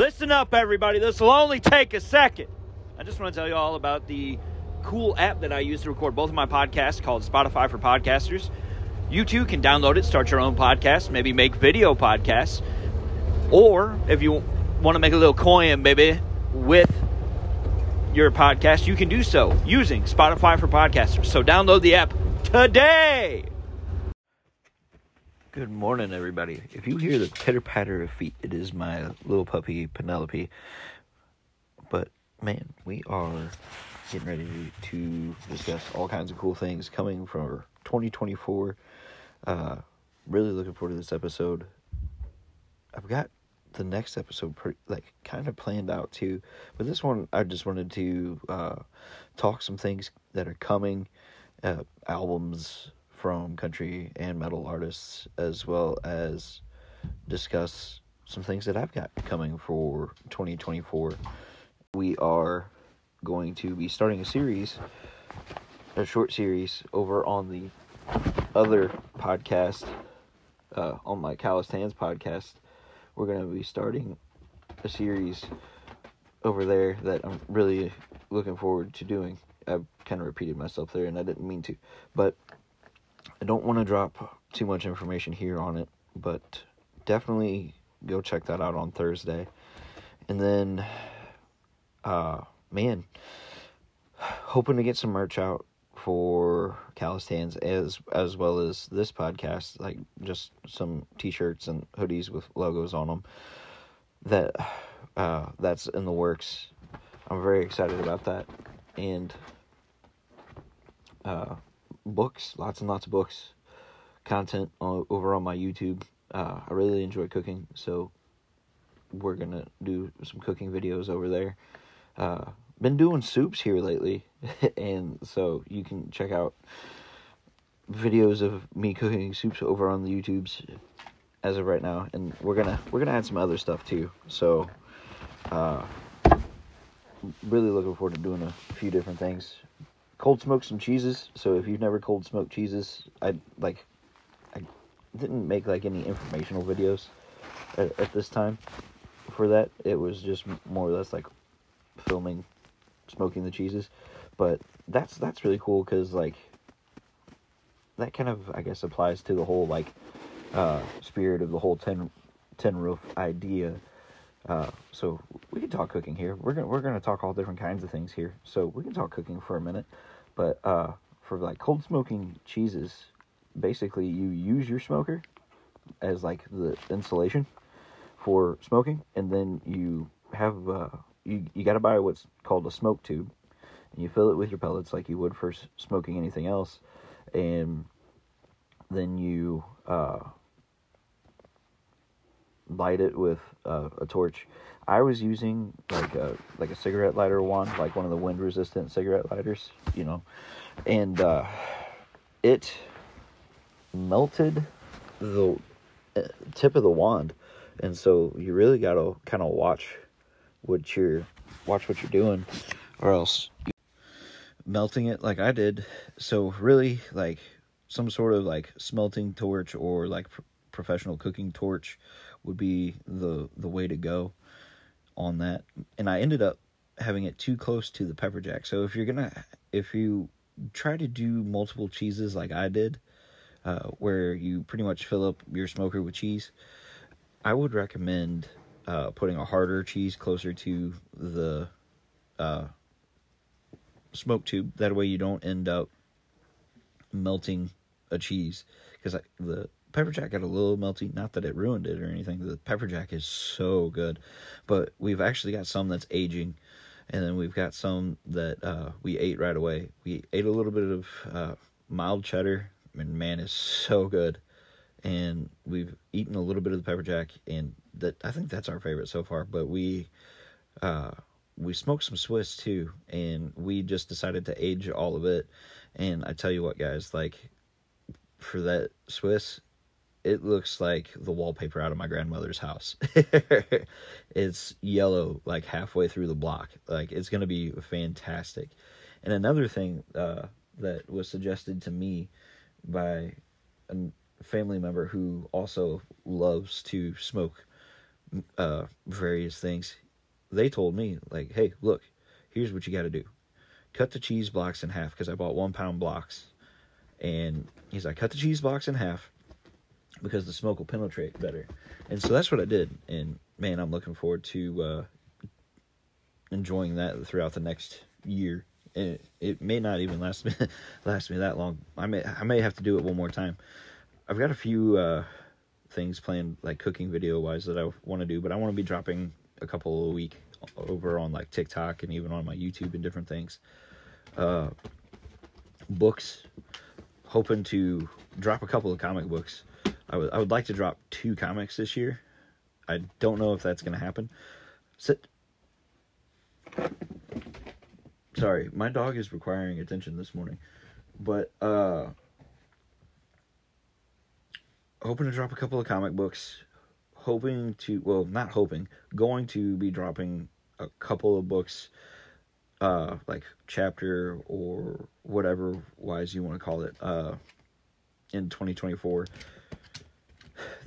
Listen up, everybody. This will only take a second. I just want to tell you all about the cool app that I use to record both of my podcasts called Spotify for Podcasters. You too can download it, start your own podcast, maybe make video podcasts. Or if you want to make a little coin, baby, with your podcast, you can do so using Spotify for Podcasters. So download the app today. Good morning, everybody. If you hear the pitter patter of feet, it is my little puppy Penelope. But man, we are getting ready to discuss all kinds of cool things coming from 2024. Uh, really looking forward to this episode. I've got the next episode pretty, like kind of planned out too, but this one I just wanted to uh, talk some things that are coming, uh, albums from country and metal artists, as well as discuss some things that I've got coming for 2024. We are going to be starting a series, a short series over on the other podcast, uh, on my Calloused Hands podcast. We're going to be starting a series over there that I'm really looking forward to doing. I've kind of repeated myself there and I didn't mean to, but I don't want to drop too much information here on it, but definitely go check that out on Thursday. And then, uh, man, hoping to get some merch out for Calloused as as well as this podcast, like just some T-shirts and hoodies with logos on them. That uh, that's in the works. I'm very excited about that, and uh, books, lots and lots of books, content over on my YouTube. Uh, I really enjoy cooking, so we're gonna do some cooking videos over there. Uh, been doing soups here lately, and so you can check out videos of me cooking soups over on the YouTubes as of right now, and we're gonna we're gonna add some other stuff too. So, uh, really looking forward to doing a few different things cold smoked some cheeses. So if you've never cold smoked cheeses, I like I didn't make like any informational videos at, at this time for that. It was just more or less like filming smoking the cheeses. But that's that's really cool cuz like that kind of I guess applies to the whole like uh spirit of the whole Tin Tin Roof idea. Uh, so we can talk cooking here. We're gonna we're gonna talk all different kinds of things here. So we can talk cooking for a minute. But uh, for like cold smoking cheeses, basically you use your smoker as like the insulation for smoking, and then you have uh, you you got to buy what's called a smoke tube, and you fill it with your pellets like you would for smoking anything else, and then you uh, light it with uh, a torch. I was using like a like a cigarette lighter wand, like one of the wind resistant cigarette lighters, you know, and uh, it melted the uh, tip of the wand, and so you really got to kind of watch what you're watch what you're doing, or else melting it like I did. So really, like some sort of like smelting torch or like pr- professional cooking torch would be the the way to go on that. And I ended up having it too close to the pepper jack. So if you're gonna if you try to do multiple cheeses like I did, uh, where you pretty much fill up your smoker with cheese, I would recommend uh, putting a harder cheese closer to the uh, smoke tube. That way you don't end up melting a cheese because the pepper jack got a little melty. Not that it ruined it or anything. The pepper jack is so good, but we've actually got some that's aging, and then we've got some that uh, we ate right away. We ate a little bit of uh, mild cheddar, and man, is so good. And we've eaten a little bit of the pepper jack, and that I think that's our favorite so far. But we uh, we smoked some Swiss too, and we just decided to age all of it. And I tell you what, guys, like for that Swiss, it looks like the wallpaper out of my grandmother's house. it's yellow like halfway through the block. Like it's going to be fantastic. And another thing uh, that was suggested to me by a family member who also loves to smoke uh, various things. They told me like, "Hey, look, here's what you got to do: cut the cheese blocks in half." Because I bought one pound blocks, and he's like, "Cut the cheese blocks in half." Because the smoke will penetrate better, and so that's what I did. And man, I'm looking forward to uh, enjoying that throughout the next year. It, it may not even last me last me that long. I may I may have to do it one more time. I've got a few uh, things planned, like cooking video wise, that I want to do, but I want to be dropping a couple a week over on like TikTok and even on my YouTube and different things. Uh, books, hoping to drop a couple of comic books. I would I would like to drop two comics this year. I don't know if that's going to happen. Sit. Sorry, my dog is requiring attention this morning. But uh hoping to drop a couple of comic books. Hoping to well, not hoping, going to be dropping a couple of books uh like chapter or whatever wise you want to call it uh in 2024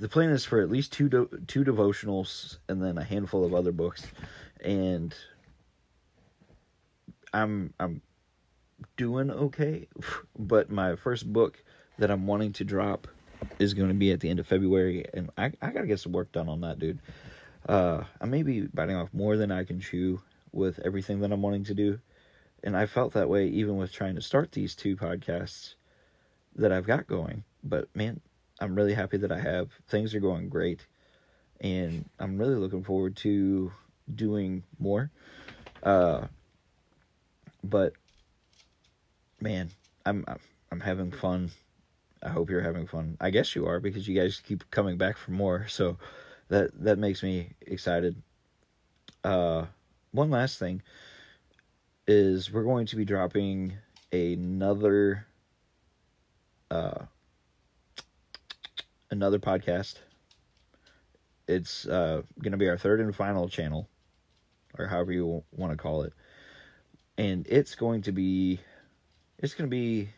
the plan is for at least two de- two devotionals and then a handful of other books and I'm I'm doing okay, but my first book that I'm wanting to drop is going to be at the end of February, and I I gotta get some work done on that, dude. Uh, I may be biting off more than I can chew with everything that I'm wanting to do, and I felt that way even with trying to start these two podcasts that I've got going. But man, I'm really happy that I have. Things are going great, and I'm really looking forward to doing more. Uh, but man, I'm I'm having fun. I hope you're having fun. I guess you are because you guys keep coming back for more. So that that makes me excited. Uh, one last thing is we're going to be dropping another uh another podcast. It's uh going to be our third and final channel or however you want to call it. And it's going to be it's going to be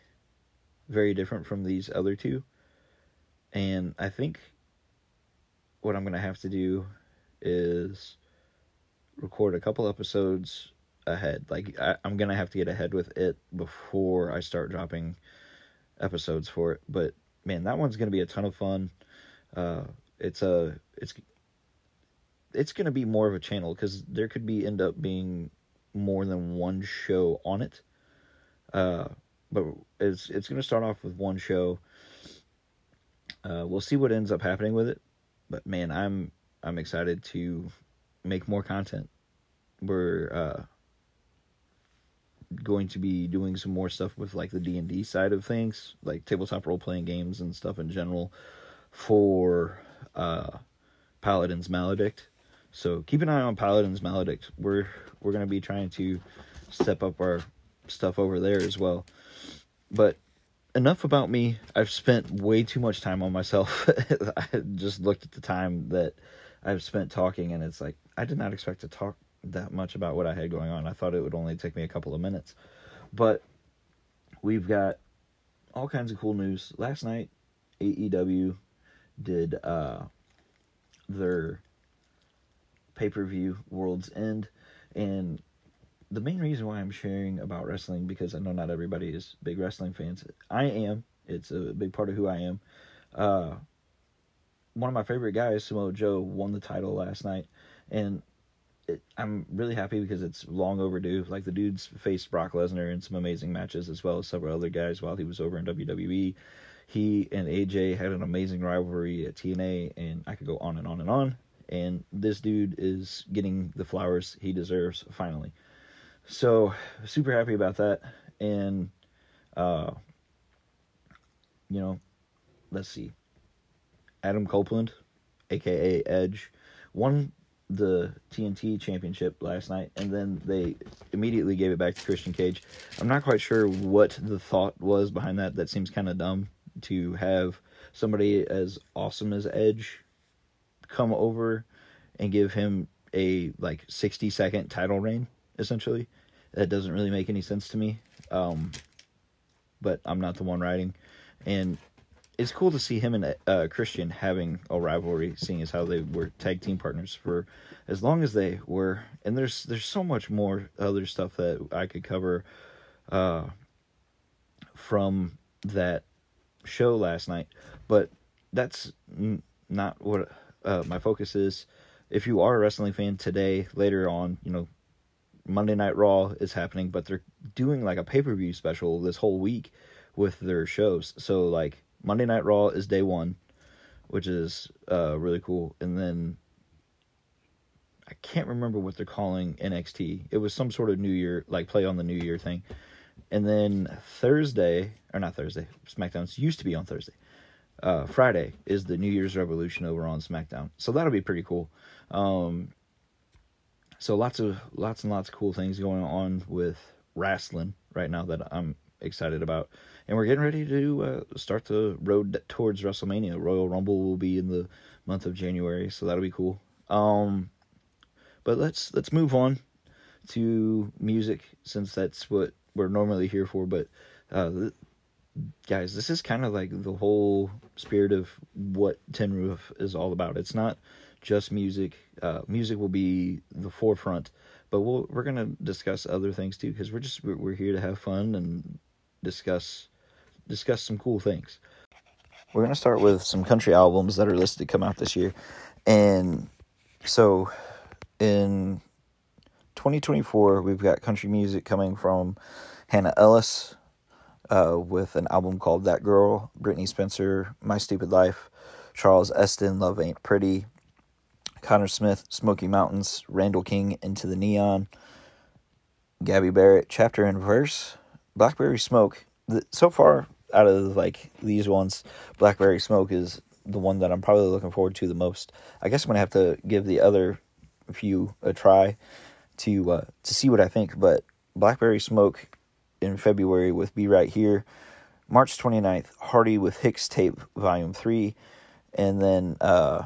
very different from these other two. And i think what i'm going to have to do is record a couple episodes ahead. Like I, i'm going to have to get ahead with it before i start dropping episodes for it. But man that one's going to be a ton of fun uh it's a it's it's going to be more of a channel because there could be end up being more than one show on it. Uh, but it's it's going to start off with one show. Uh, we'll see what ends up happening with it, but man, I'm I'm excited to make more content. We're uh, going to be doing some more stuff with like the D and D side of things, like tabletop role playing games and stuff in general, for uh, Paladin's Maledict. So keep an eye on Paladin's Maledict. We're we're gonna be trying to step up our stuff over there as well. But enough about me. I've spent way too much time on myself. I just looked at the time that I've spent talking, and it's like I did not expect to talk that much about what I had going on. I thought it would only take me a couple of minutes, but we've got all kinds of cool news. Last night, AEW did uh, their pay per view World's End, and the main reason why I'm sharing about wrestling because I know not everybody is big wrestling fans. I am. It's a big part of who I am. Uh, one of my favorite guys, Samoa Joe, won the title last night, and I'm really happy because it's long overdue. Like the dude's faced Brock Lesnar in some amazing matches as well as several other guys while he was over in WWE. He and AJ had an amazing rivalry at TNA, and I could go on and on and on and this dude is getting the flowers he deserves finally. So super happy about that, and uh, you know, let's see, Adam Copeland, aka Edge, won the TNT championship last night, and then they immediately gave it back to Christian Cage. I'm not quite sure what the thought was behind that. That seems kind of dumb to have somebody as awesome as Edge come over and give him a like 60 second title reign essentially that doesn't really make any sense to me um but i'm not the one writing and it's cool to see him and uh, Christian having a rivalry, seeing as how they were tag team partners for as long as they were. And there's there's so much more other stuff that I could cover uh, from that show last night, but that's n- not what uh, my focus is. If you are a wrestling fan today, later on, you know, Monday Night Raw is happening, but they're doing like a pay per view special this whole week with their shows. So like Monday Night Raw is day one, which is uh, really cool, and then I can't remember what they're calling NXT. It was some sort of New Year, like play on the New Year thing. And then Thursday, or not Thursday, SmackDown's used to be on Thursday. Uh, Friday is the New Year's Revolution over on SmackDown, so that'll be pretty cool. Um, so lots of lots and lots of cool things going on with wrestling right now that I'm excited about, and we're getting ready to uh, start the road towards WrestleMania. Royal Rumble will be in the month of January, so that'll be cool. Um, but let's let's move on to music since that's what we're normally here for. But uh, guys, this is kind of like the whole spirit of what Tin Roof is all about. It's not just music. Uh, music will be the forefront, but we'll, we're gonna discuss other things too because we're just we're, we're here to have fun and discuss discuss some cool things. We're gonna start with some country albums that are listed to come out this year, and so in 2024 we've got country music coming from Hannah Ellis uh, with an album called That Girl, Brittany Spencer, My Stupid Life, Charles Esten, Love Ain't Pretty, Conner Smith, Smoky Mountains, Randall King, Into the Neon, Gabby Barrett, Chapter and Verse, Blackberry Smoke. So far, out of like these ones, Blackberry Smoke is the one that I'm probably looking forward to the most. I guess I'm gonna have to give the other few a try to uh, to see what I think. But Blackberry Smoke in February with Be Right Here, March 29th, Hardy with Hixtape Volume 3, and then uh,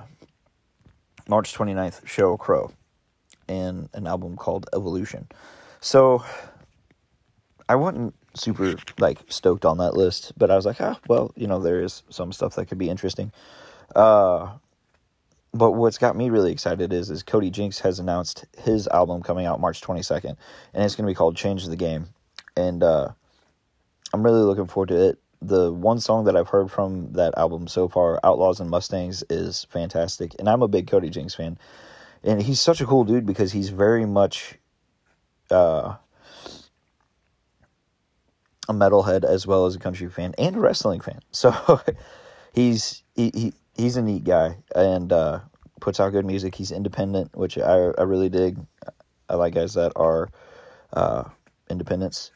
March 29th, Sheryl Crow, and an album called Evolution. So I wasn't super like stoked on that list, but I was like, ah, well, you know, there is some stuff that could be interesting. Uh, but what's got me really excited is is Cody Jinks has announced his album coming out March 22nd, and it's going to be called Change the Game, and uh, I'm really looking forward to it. The one song that I've heard from that album so far, Outlaws and Mustangs, is fantastic, and I'm a big Cody Jinks fan, and he's such a cool dude because he's very much. Uh, a metalhead as well as a country fan and a wrestling fan. So he's he, he he's a neat guy and uh, puts out good music. He's independent, which I I really dig. I like guys that are uh, independents.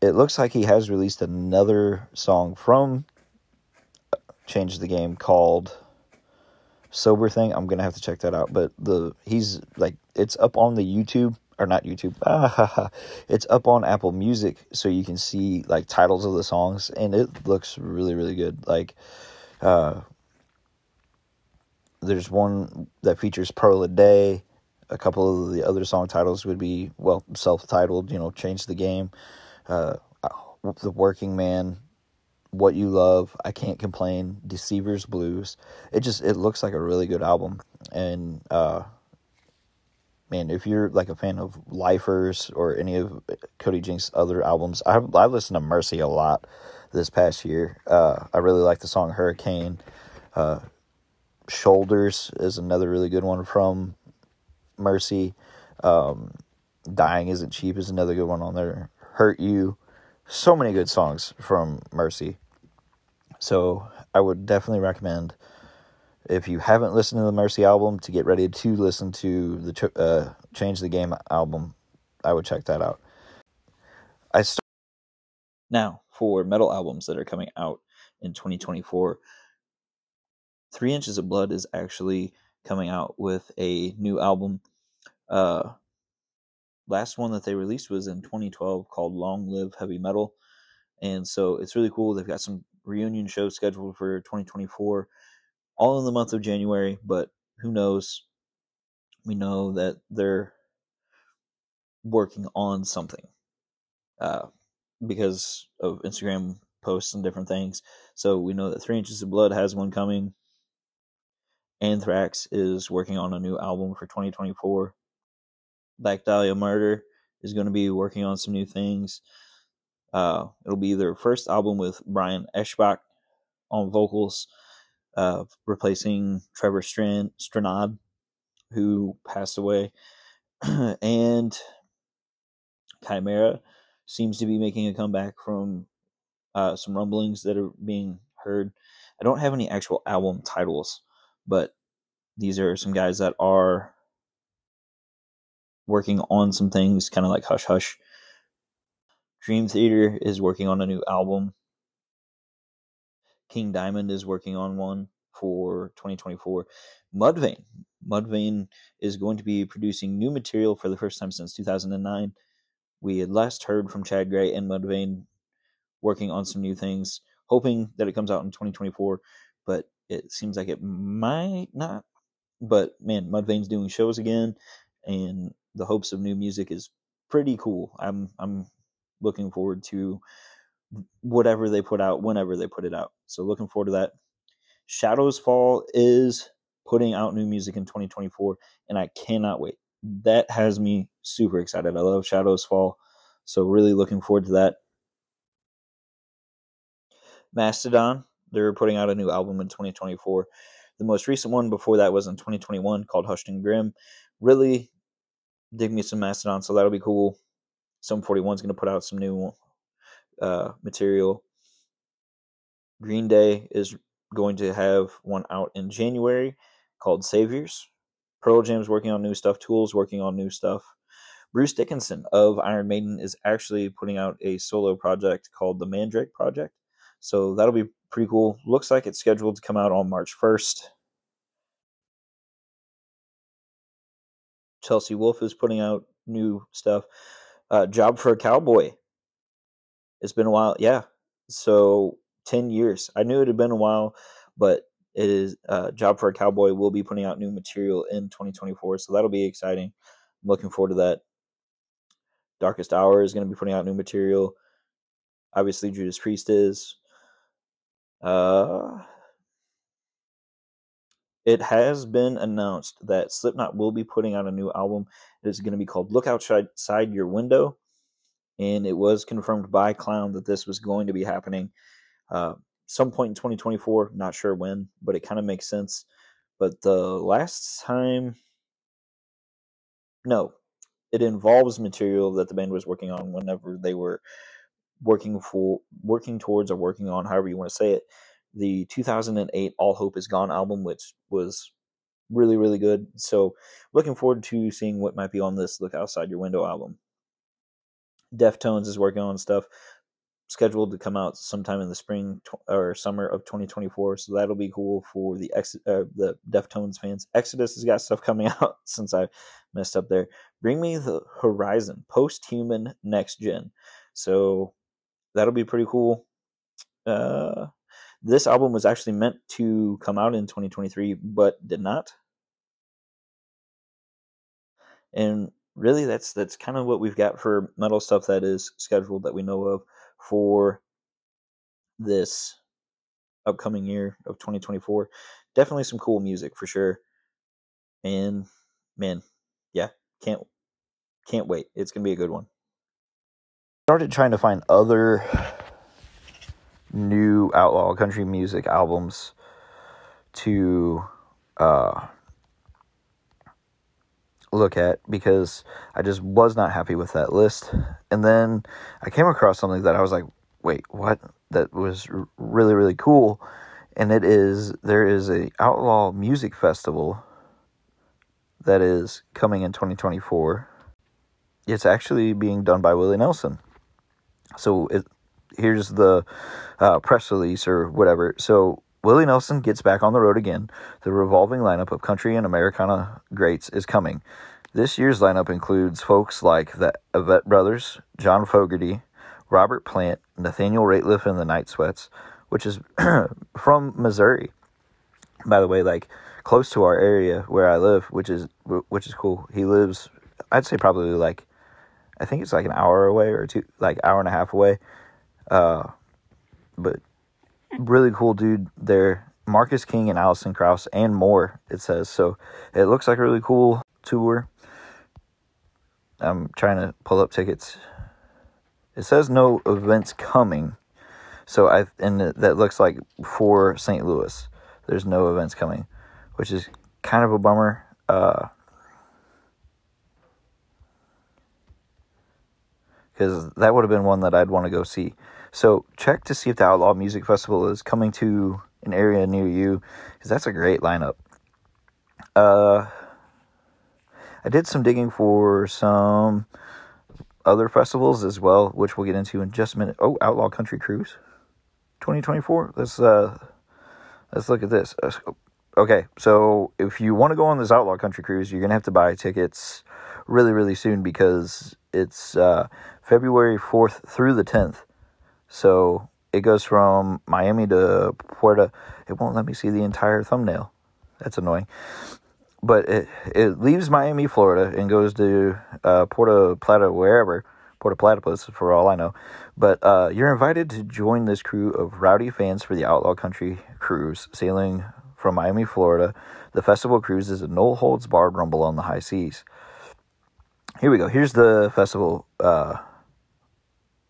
It looks like he has released another song from Change the Game called Sober Thing. I'm gonna have to check that out. But the he's like it's up on the YouTube or not YouTube. it's up on Apple Music, so you can see like titles of the songs, and it looks really, really good. Like, uh, there's one that features Pearl a Day. A couple of the other song titles would be well self-titled. You know, change the game. Uh, the Working Man, What You Love, I Can't Complain, Deceivers Blues. It just it looks like a really good album, and uh, man, if you're like a fan of Lifers or any of Cody Jinks' other albums, I've I've listened to Mercy a lot this past year. Uh, I really like the song Hurricane. Uh, Shoulders is another really good one from Mercy. Um, Dying Isn't Cheap is another good one on there. Hurt You. So many good songs from Mercy. So I would definitely recommend if you haven't listened to the Mercy album to get ready to listen to the uh, Change the Game album, I would check that out. I start now for metal albums that are coming out in 2024. Three Inches of Blood is actually coming out with a new album. Uh, last one that they released was in 2012 called Long Live Heavy Metal, and so it's really cool. They've got some reunion shows scheduled for 2024 all in the month of January, but who knows? We know that they're working on something uh, because of Instagram posts and different things. So we know that Three Inches of Blood has one coming. Anthrax is working on a new album for 2024. Black Dahlia Murder is going to be working on some new things. Uh, it'll be their first album with Brian Eschbach on vocals, uh, replacing Trevor Strnad, who passed away. and Chimaira seems to be making a comeback from uh, some rumblings that are being heard. I don't have any actual album titles, but these are some guys that are working on some things, kind of like Hush Hush. Dream Theater is working on a new album. King Diamond is working on one for 2024. Mudvayne. Mudvayne is going to be producing new material for the first time since 2009. We had last heard from Chad Gray and Mudvayne working on some new things, hoping that it comes out in 2024, but it seems like it might not. But man, Mudvayne's doing shows again, and the hopes of new music is pretty cool. I'm I'm looking forward to whatever they put out whenever they put it out. So looking forward to that. Shadows Fall is putting out new music in 2024 and I cannot wait. That has me super excited. I love Shadows Fall. So really looking forward to that. Mastodon, they're putting out a new album in 2024. The most recent one before that was in 2021 called Hushed and Grim. Really dig me some Mastodon, so that'll be cool. 41 is going to put out some new uh, material. Green Day is going to have one out in January called Saviors. Pearl Jam's working on new stuff. Tool's working on new stuff. Bruce Dickinson of Iron Maiden is actually putting out a solo project called the Mandrake Project. So that'll be pretty cool. Looks like it's scheduled to come out on March 1st. Chelsea Wolfe is putting out new stuff. Uh, Job for a Cowboy. It's been a while. Yeah. So 10 years. I knew it had been a while, but it is uh, Job for a Cowboy will be putting out new material in 2024. So that'll be exciting. I'm looking forward to that. Darkest Hour is going to be putting out new material. Obviously, Judas Priest is. Uh, it has been announced that Slipknot will be putting out a new album. It is going to be called Look Outside Your Window. And it was confirmed by Clown that this was going to be happening uh, some point in 2024. Not sure when, but it kind of makes sense. But the last time, no, it involves material that the band was working on whenever they were working for working towards or working on however you want to say it the 2008 All Hope Is Gone album, which was really, really good. So, looking forward to seeing what might be on this Look Outside Your Window album. Deftones is working on stuff scheduled to come out sometime in the spring or summer of 2024. So that'll be cool for the ex- uh, the Deftones fans. Exodus has got stuff coming out since I messed up there. Bring me the Horizon, post human next gen. So that'll be pretty cool. Uh, this album was actually meant to come out in 2023, but did not. And really, that's that's kind of what we've got for metal stuff that is scheduled that we know of for this upcoming year of 2024. Definitely some cool music for sure. And man, yeah, can't can't wait. It's gonna be a good one. Started trying to find other new outlaw country music albums to uh, look at because I just was not happy with that list. And then I came across something that I was like, wait, what? That was really, really cool. And it is, there is a outlaw music festival that is coming in 2024. It's actually being done by Willie Nelson. So it, here's the uh, press release or whatever. So Willie Nelson gets back on the road again. The revolving lineup of country and Americana greats is coming. This year's lineup includes folks like the Avett Brothers, John Fogerty, Robert Plant, Nathaniel Rateliff, and the Night Sweats, which is from Missouri. By the way, like close to our area where I live, which is which is cool. He lives, I'd say probably like, I think it's like an hour away or two, like hour and a half away uh, but really cool dude there. Marcus King and Alison Krauss and more, it says. So it looks like a really cool tour. I'm trying to pull up tickets. It says no events coming. So I and that looks like for St. Louis. There's no events coming, which is kind of a bummer. Uh, because that would have been one that I'd want to go see. So check to see if the Outlaw Music Festival is coming to an area near you, because that's a great lineup. Uh, I did some digging for some other festivals as well, which we'll get into in just a minute. Oh, Outlaw Country Cruise, 2024. Let's uh, let's look at this. Okay, so if you want to go on this Outlaw Country Cruise, you're gonna have to buy tickets really, really soon because it's uh, February 4th through the 10th. So it goes from Miami to Puerto. It won't let me see the entire thumbnail. That's annoying. But it it leaves Miami, Florida, and goes to uh, Puerto Plata, wherever Puerto Platypus, for all I know. But uh, you're invited to join this crew of rowdy fans for the Outlaw Country Cruise, sailing from Miami, Florida. The festival cruise is a no holds barred rumble on the high seas. Here we go. Here's the festival uh,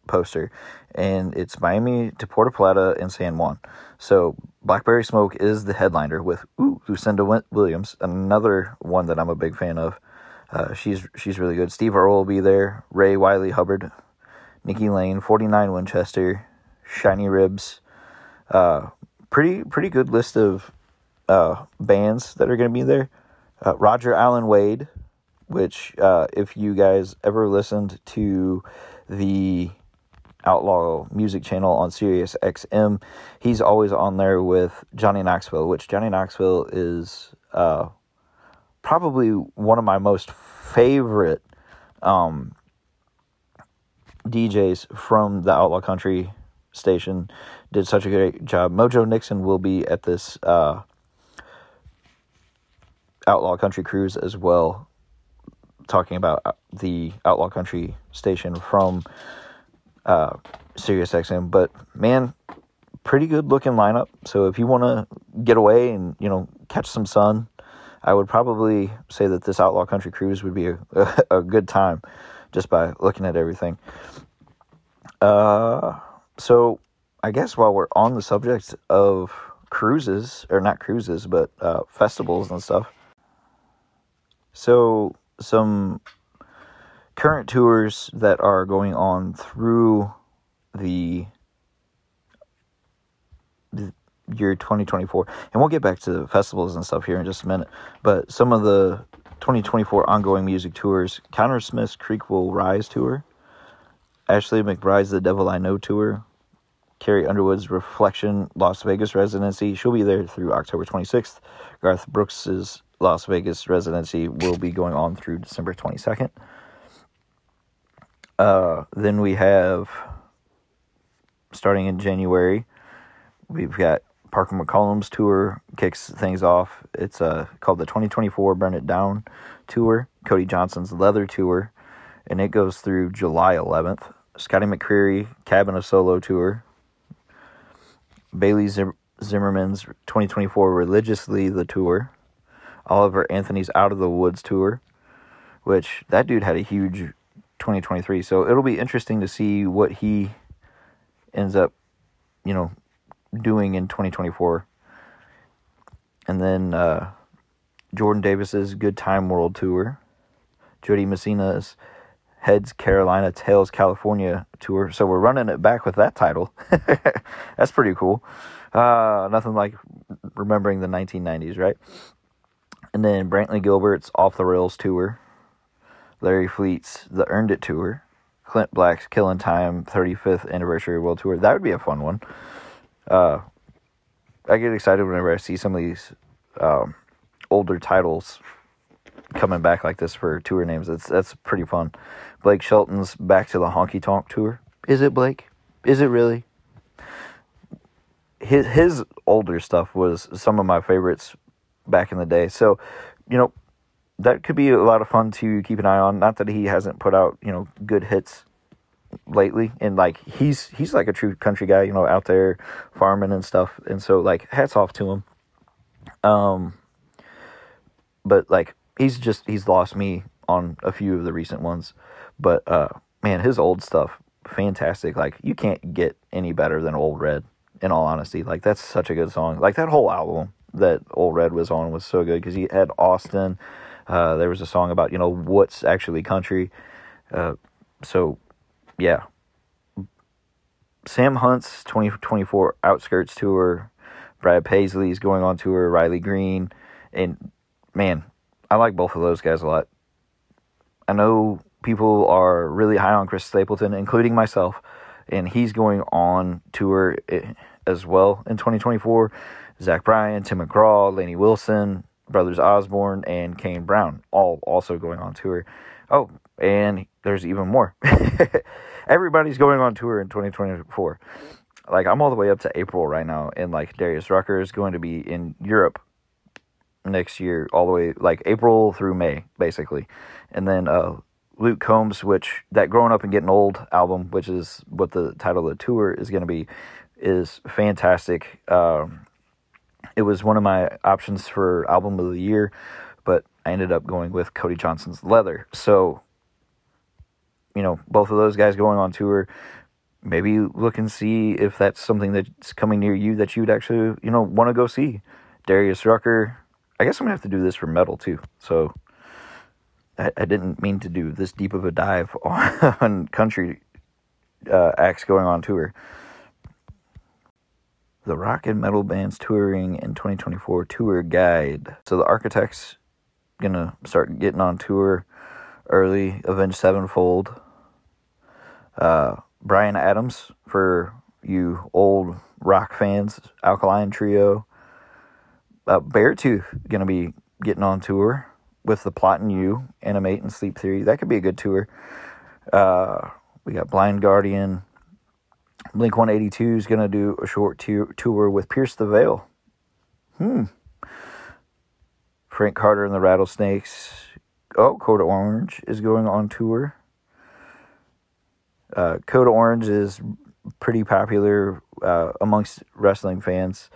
poster, and it's Miami to Puerto Plata and San Juan. So Blackberry Smoke is the headliner with ooh, Lucinda Williams, another one that I'm a big fan of. Uh, she's she's really good. Steve Earle will be there. Ray Wylie Hubbard, Nikki Lane, 49 Winchester, Shiny Ribs. Uh, pretty pretty good list of uh, bands that are going to be there. Uh, Roger Alan Wade, which uh, if you guys ever listened to the Outlaw Music channel on Sirius XM. He's always on there with Johnny Knoxville, which Johnny Knoxville is uh, probably one of my most favorite um, DJs from the Outlaw Country station. Did such a great job. Mojo Nixon will be at this uh, Outlaw Country cruise as well, talking about the Outlaw Country station from uh, Sirius XM. But man, pretty good looking lineup. So if you want to get away and you know catch some sun, I would probably say that this Outlaw Country cruise would be a, a, a good time just by looking at everything. Uh, so I guess while we're on the subject of cruises, or not cruises, but uh, festivals and stuff. So some current tours that are going on through the, the year 2024 and we'll get back to festivals and stuff here in just a minute. But some of the 2024 ongoing music tours conner smith's creek will rise tour ashley mcbryde's the devil i know tour carrie underwood's reflection las vegas residency she'll be there through october 26th garth brooks's las vegas residency will be going on through december 22nd uh, then we have, starting in January, we've got Parker McCollum's tour kicks things off. It's uh, called the 2024 Burn It Down tour. Cody Johnson's Leather tour, and it goes through July 11th. Scotty McCreery Cab in a Solo tour. Bailey Zim- Zimmerman's 2024 Religiously the tour. Oliver Anthony's Out of the Woods tour, which that dude had a huge 2023. So it'll be interesting to see what he ends up, you know, doing in 2024. And then uh, Jordan Davis's Good Time World Tour, Jo Dee Messina's Heads Carolina, Tails California Tour. So we're running it back with that title. That's pretty cool. Uh, nothing like remembering the 1990s, right? And then Brantley Gilbert's Off the Rails Tour. Larry Fleet's The Earned It Tour, Clint Black's Killing Time 35th Anniversary World Tour. That would be a fun one. Uh, I get excited whenever I see some of these um, older titles coming back like this for tour names. That's that's pretty fun. Blake Shelton's Back to the Honky Tonk Tour. Is it Blake? Is it really? His his older stuff was some of my favorites back in the day. So, you know, that could be a lot of fun to keep an eye on. Not that he hasn't put out, you know, good hits lately, and like he's he's like a true country guy, you know, out there farming and stuff, and so like hats off to him. Um, but like he's just he's lost me on a few of the recent ones, but uh, man, his old stuff fantastic. Like you can't get any better than Old Red. In all honesty, like that's such a good song. Like that whole album that Old Red was on was so good because he had Austin. Uh, there was a song about you know what's actually country. Uh, so yeah, Sam Hunt's 2024 Outskirts tour. Brad Paisley's going on tour. Riley Green, and man, I like both of those guys a lot. I know people are really high on Chris Stapleton, including myself, and he's going on tour eh, as well in 2024. Zach Bryan, Tim McGraw, Lainey Wilson, Brothers Osborne, and Kane Brown, all also going on tour. Oh, and there's even more. Everybody's going on tour in 2024. Like I'm all the way up to April right now, and like Darius Rucker is going to be in Europe next year, all the way like April through May, basically, and then uh, Luke Combs, which that Growing Up and Getting Old album, which is what the title of the tour is going to be, is fantastic. Um, it was one of my options for album of the year, but I ended up going with Cody Johnson's Leather. So, you know, both of those guys going on tour. Maybe look and see if that's something that's coming near you that you'd actually, you know, want to go see. Darius Rucker. I guess I'm gonna have to do this for metal too. So I, I didn't mean to do this deep of a dive on, on country uh, acts going on tour. The rock and metal bands touring in 2024 tour guide. So the Architects gonna start getting on tour early. Avenged Sevenfold. Uh, Bryan Adams for you old rock fans. Alkaline Trio. Uh, Beartooth gonna be getting on tour with the plot in you animate and sleep theory that could be a good tour uh, we got blind guardian blink 182 is going to do a short tour, tour with pierce the veil. Hmm. Frank carter and the rattlesnakes. Oh code orange is going on tour. Uh, code orange is pretty popular uh, amongst wrestling fans.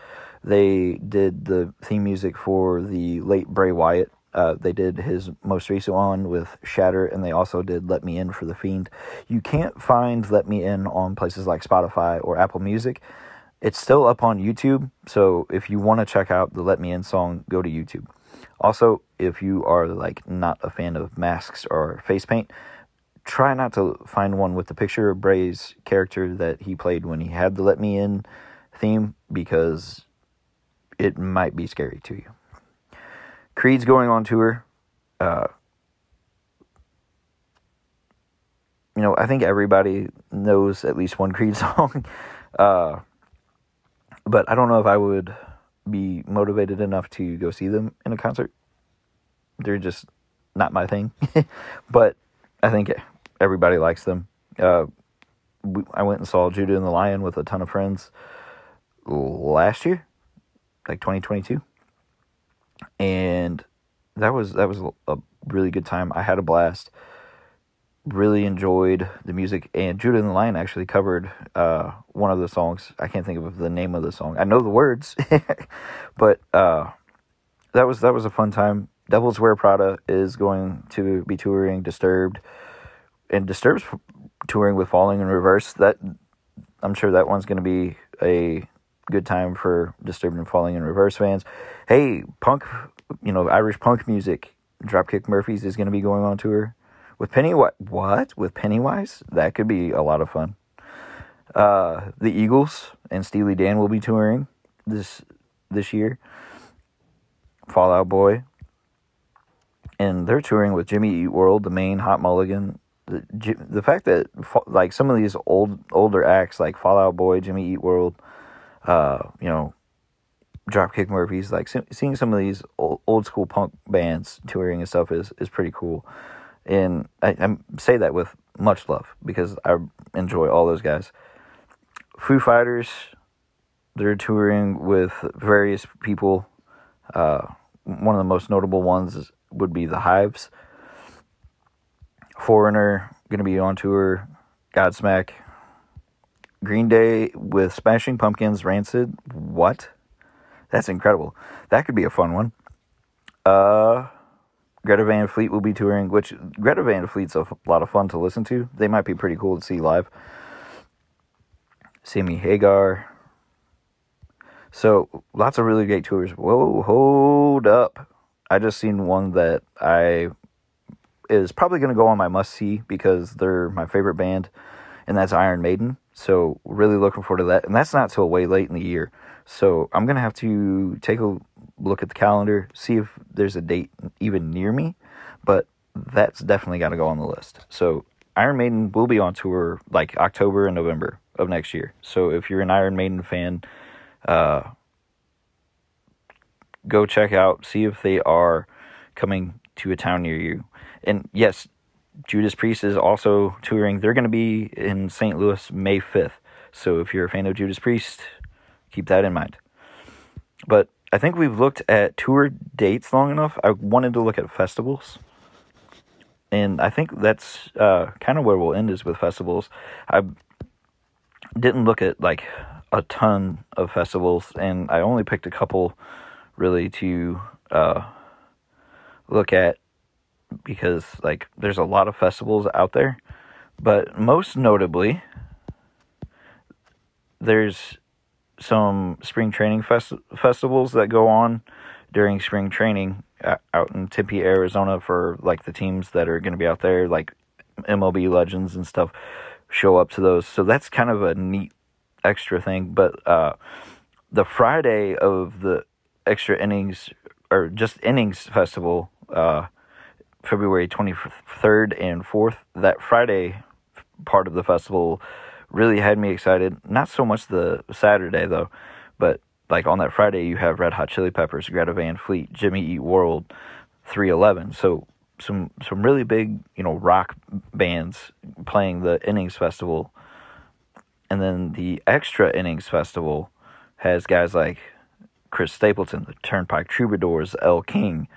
They did the theme music for the late bray wyatt uh, they did his most recent one with Shatter, and they also did Let Me In for The Fiend. You can't find Let Me In on places like Spotify or Apple Music. It's still up on YouTube, so if you want to check out the Let Me In song, go to YouTube. Also, if you are like not a fan of masks or face paint, try not to find one with the picture of Bray's character that he played when he had the Let Me In theme because it might be scary to you. Creed's going on tour. Uh, you know, I think everybody knows at least one Creed song. Uh, but I don't know if I would be motivated enough to go see them in a concert. They're just not my thing. but I think everybody likes them. Uh, I went and saw Judah and the Lion with a ton of friends last year, like 2022 and that was that was a really good time. I had a blast. Really enjoyed the music, and Judah and the Lion actually covered uh, one of the songs. I can't think of the name of the song. I know the words, but uh, that was that was a fun time. Devils Wear Prada is going to be touring Disturbed, and Disturbed's touring with Falling in Reverse. That I'm sure that one's going to be a good time for Disturbed and Falling in Reverse fans. Hey, punk, you know, Irish punk music. Dropkick Murphys is going to be going on tour with Pennywise. What with Pennywise? That could be a lot of fun. Uh, the Eagles and Steely Dan will be touring this this year. Fall Out Boy, and they're touring with Jimmy Eat World, the Maine Hot Mulligan. The, the fact that like some of these old older acts like Fall Out Boy, Jimmy Eat World, uh, you know, Dropkick Murphys, like seeing some of these old, old school punk bands touring and stuff is, is pretty cool. And I, I say that with much love because I enjoy all those guys. Foo Fighters, they're touring with various people. Uh, one of the most notable ones would be the Hives. Foreigner going to be on tour. Godsmack, Green Day with Smashing Pumpkins, Rancid. What? That's incredible. That could be a fun one. Uh, Greta Van Fleet will be touring, which Greta Van Fleet's a lot of fun to listen to. They might be pretty cool to see live. Sammy Hagar. So lots of really great tours. Whoa, hold up! I just seen one that I is probably going to go on my must see because they're my favorite band, and that's Iron Maiden. So really looking forward to that, and that's not till way late in the year. So I'm gonna have to take a look at the calendar, see if there's a date even near me, but that's definitely got to go on the list. So Iron Maiden will be on tour like October and November of next year. So if you're an Iron Maiden fan, uh, go check out, see if they are coming to a town near you. And yes, Judas Priest is also touring. They're going to be in St. Louis May 5th. So if you're a fan of Judas Priest, keep that in mind. But I think we've looked at tour dates long enough. I wanted to look at festivals. And I think that's uh, kind of where we'll end is with festivals. I didn't look at like a ton of festivals, and I only picked a couple really to uh, look at because like there's a lot of festivals out there, but most notably there's some spring training fest- festivals that go on during spring training uh, out in Tempe, Arizona for like the teams that are going to be out there like MLB legends and stuff show up to those. So that's kind of a neat extra thing, but uh, the Friday of the extra innings or just innings festival uh, February 23rd and 4th. That Friday part of the festival really had me excited. Not so much the Saturday, though, but like on that Friday, you have Red Hot Chili Peppers, Greta Van Fleet, Jimmy Eat World, 311. So some some really big, you know, rock bands playing the Innings Festival. And then the Extra Innings Festival has guys like Chris Stapleton, the Turnpike Troubadours, Elle King,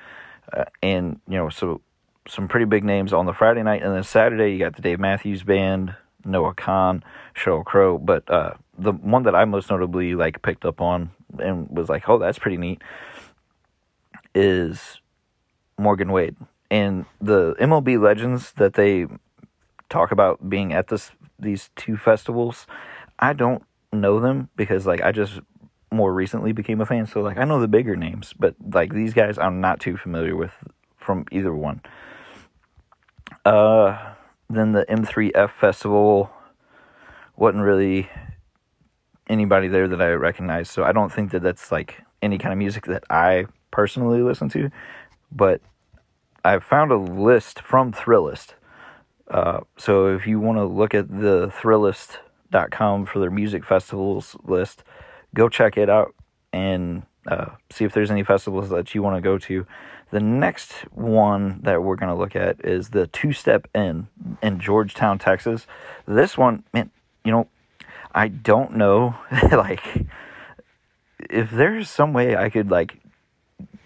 uh, and you know, so some pretty big names on the Friday night, and then Saturday you got the Dave Matthews Band, Noah Kahan, Sheryl Crow. But uh, the one that I most notably like picked up on and was like, oh, that's pretty neat, is Morgan Wade and the MLB legends that they talk about being at this these two festivals. I don't know them because like I just more recently became a fan, so like I know the bigger names, but like these guys I'm not too familiar with from either one. Uh, then the M3F festival wasn't really anybody there that I recognized, so I don't think that that's like any kind of music that I personally listen to. But I found a list from Thrillist. Uh, so if you want to look at the Thrillist.com for their music festivals list, go check it out and uh, see if there's any festivals that you want to go to. The next one that we're going to look at is the Two Step Inn in Georgetown, Texas. This one, man, you know, I don't know, like, if there's some way I could, like,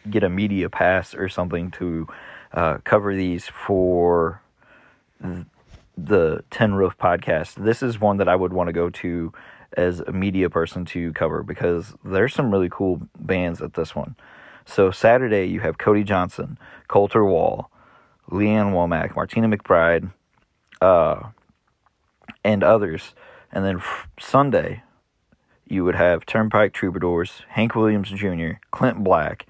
get a media pass or something to uh, cover these for the Tin Roof podcast. This is one that I would want to go to as a media person to cover because there's some really cool bands at this one. So Saturday you have Cody Johnson, Colter Wall, Lee Ann Womack, Martina McBride, uh, and others. And then f- Sunday you would have Turnpike Troubadours, Hank Williams Jr., Clint Black.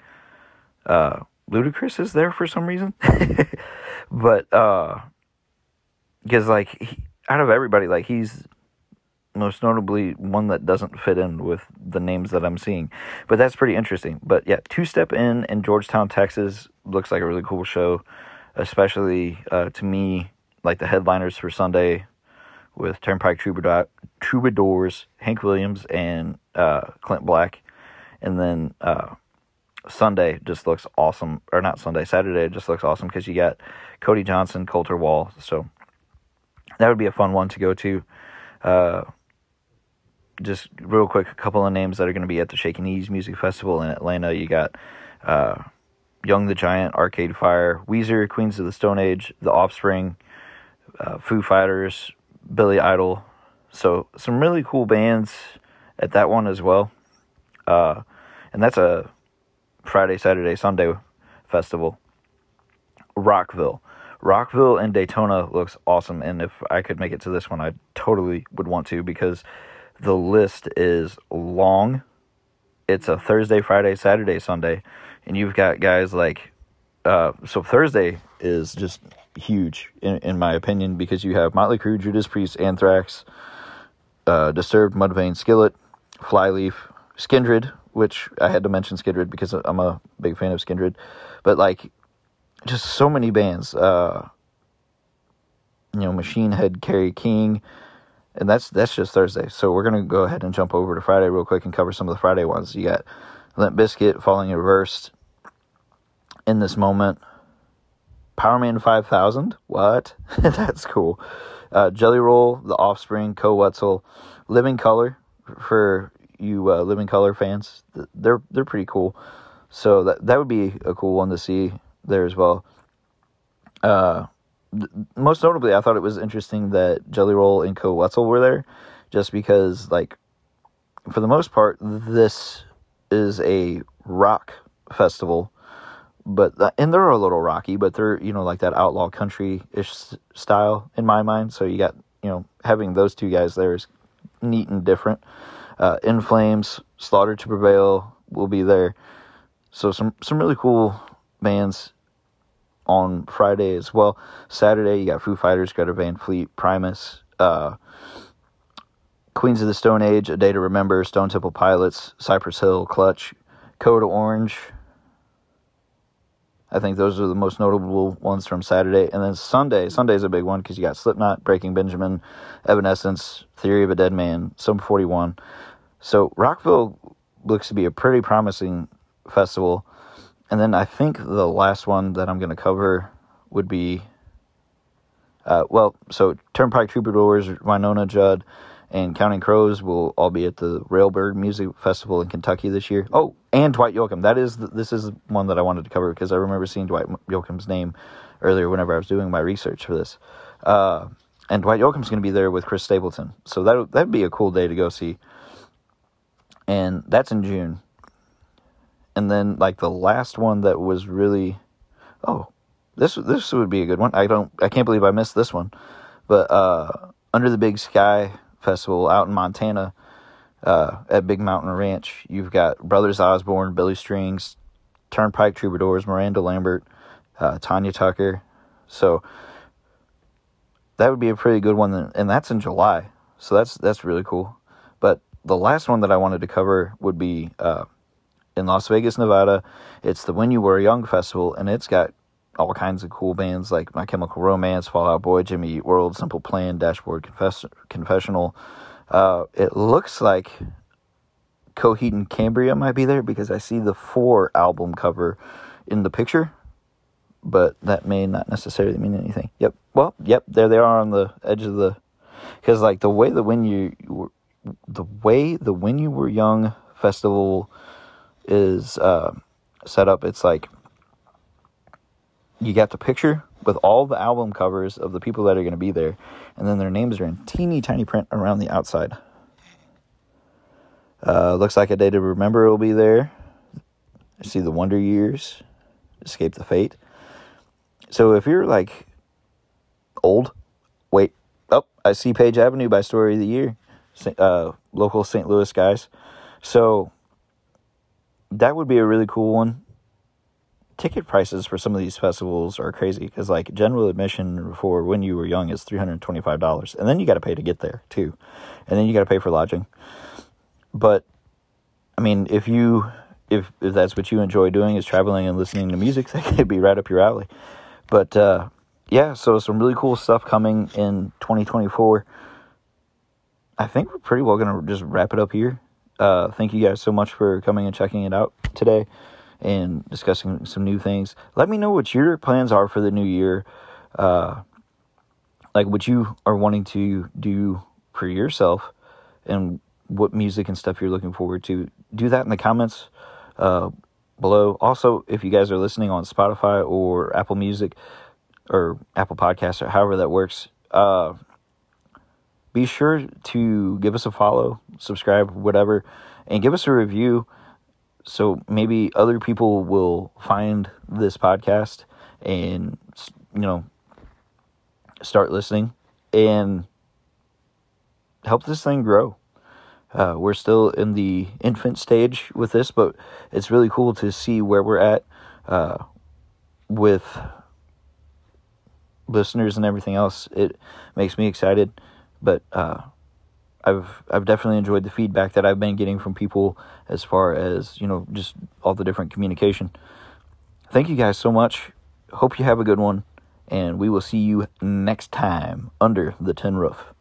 Uh, Ludacris is there for some reason, but uh, because like he, out of everybody, like he's most notably one that doesn't fit in with the names that I'm seeing. But that's pretty interesting. But yeah, Two Step Inn in Georgetown, Texas looks like a really cool show, especially uh, to me, like the headliners for Sunday with Turnpike Troubadour, Troubadours, Hank Williams, and uh, Clint Black. And then uh, Sunday just looks awesome, or not Sunday, Saturday just looks awesome because you got Cody Johnson, Colter Wall. So that would be a fun one to go to. Uh, just real quick, a couple of names that are going to be at the Shaky Knees Music Festival in Atlanta. You got uh, Young the Giant, Arcade Fire, Weezer, Queens of the Stone Age, The Offspring, uh, Foo Fighters, Billy Idol. So some really cool bands at that one as well. Uh, and that's a Friday, Saturday, Sunday festival. Rockville. Rockville and Daytona looks awesome, and if I could make it to this one, I totally would want to because the list is long. It's a Thursday, Friday, Saturday, Sunday, and you've got guys like uh, so Thursday is just huge in, in my opinion because you have Motley Crue, Judas Priest, Anthrax, uh, Disturbed, Mudvayne, Skillet, Flyleaf, Skindred, which I had to mention Skindred because I'm a big fan of Skindred, but like just so many bands. Uh, you know, Machine Head, Kerry King, and that's that's just Thursday. So we're gonna go ahead and jump over to Friday real quick and cover some of the Friday ones. You got Limp Bizkit Falling in Reverse, in this moment. Powerman 5000, what? that's cool. Uh, Jelly Roll, The Offspring, Koe Wetzel, Living Colour for you uh, Living Colour fans. They're they're pretty cool. So that that would be a cool one to see there as well. Uh, most notably, I thought it was interesting that Jelly Roll and Koe Wetzel were there, just because, like, for the most part, this is a rock festival, but uh, and they're a little rocky, but they're you know like that outlaw country ish style in my mind. So you got you know having those two guys there is neat and different. Uh, In Flames, Slaughter to Prevail will be there. So some some really cool bands on Friday as well. Saturday, you got Foo Fighters, Greta Van Fleet, Primus, uh, Queens of the Stone Age, A Day to Remember, Stone Temple Pilots, Cypress Hill, Clutch, Code Orange. I think those are the most notable ones from Saturday. And then Sunday, Sunday's a big one because you got Slipknot, Breaking Benjamin, Evanescence, Theory of a Dead Man, Sum 41. So Rockville looks to be a pretty promising festival. And then I think the last one that I'm going to cover would be, uh, well, so Turnpike Troubadours, Wynonna Judd, and Counting Crows will all be at the Railbird Music Festival in Kentucky this year. Oh, and Dwight Yoakam. That is the, this is one that I wanted to cover because I remember seeing Dwight Yoakam's name earlier whenever I was doing my research for this. Uh, and Dwight Yoakam's going to be there with Chris Stapleton, so that that'd be a cool day to go see. And that's in June and then like the last one that was really oh this this would be a good one. I don't i can't believe i missed this one. But uh under the big sky festival out in montana uh at big mountain ranch you've got brothers osborne billy strings turnpike troubadours miranda lambert uh, tanya tucker. So that would be a pretty good one and that's in july. So that's that's really cool. But the last one that i wanted to cover would be uh in Las Vegas, Nevada. It's the When You Were Young festival, and it's got all kinds of cool bands like My Chemical Romance, Fall Out Boy, Jimmy Eat World, Simple Plan, Dashboard Confess- Confessional. Uh, it looks like Coheed and Cambria might be there because I see the four album cover in the picture, but that may not necessarily mean anything. Yep. Well, yep. There they are on the edge of the, because like the way the when you, the way the when you were young festival is uh, set up. It's like you got the picture with all the album covers of the people that are going to be there, and then their names are in teeny tiny print around the outside. Uh, looks like a day to remember will be there. I see the Wonder Years, Escape the Fate. So if you're like old, wait, oh, I see Page Avenue by Story of the Year, uh, local St. Louis guys. So that would be a really cool one. Ticket prices for some of these festivals are crazy because, like, general admission for when you were young is three hundred twenty-five dollars, and then you got to pay to get there too, and then you got to pay for lodging. But, I mean, if you if if that's what you enjoy doing is traveling and listening to music, that could be right up your alley. But uh, yeah, so some really cool stuff coming in 2024. I think we're pretty well gonna just wrap it up here uh, thank you guys so much for coming and checking it out today and discussing some new things. Let me know what your plans are for the new year. Uh, like what you are wanting to do for yourself and what music and stuff you're looking forward to. Do that in the comments uh, below. Also, if you guys are listening on Spotify or Apple Music or Apple Podcasts or however that works, uh, be sure to give us a follow, subscribe, whatever, and give us a review so maybe other people will find this podcast and you know start listening and help this thing grow. Uh, we're still in the infant stage with this, but it's really cool to see where we're at uh, with listeners and everything else. It makes me excited, but uh, I've I've definitely enjoyed the feedback that I've been getting from people as far as you know just all the different communication. Thank you guys so much. Hope you have a good one, and we will see you next time under the tin roof.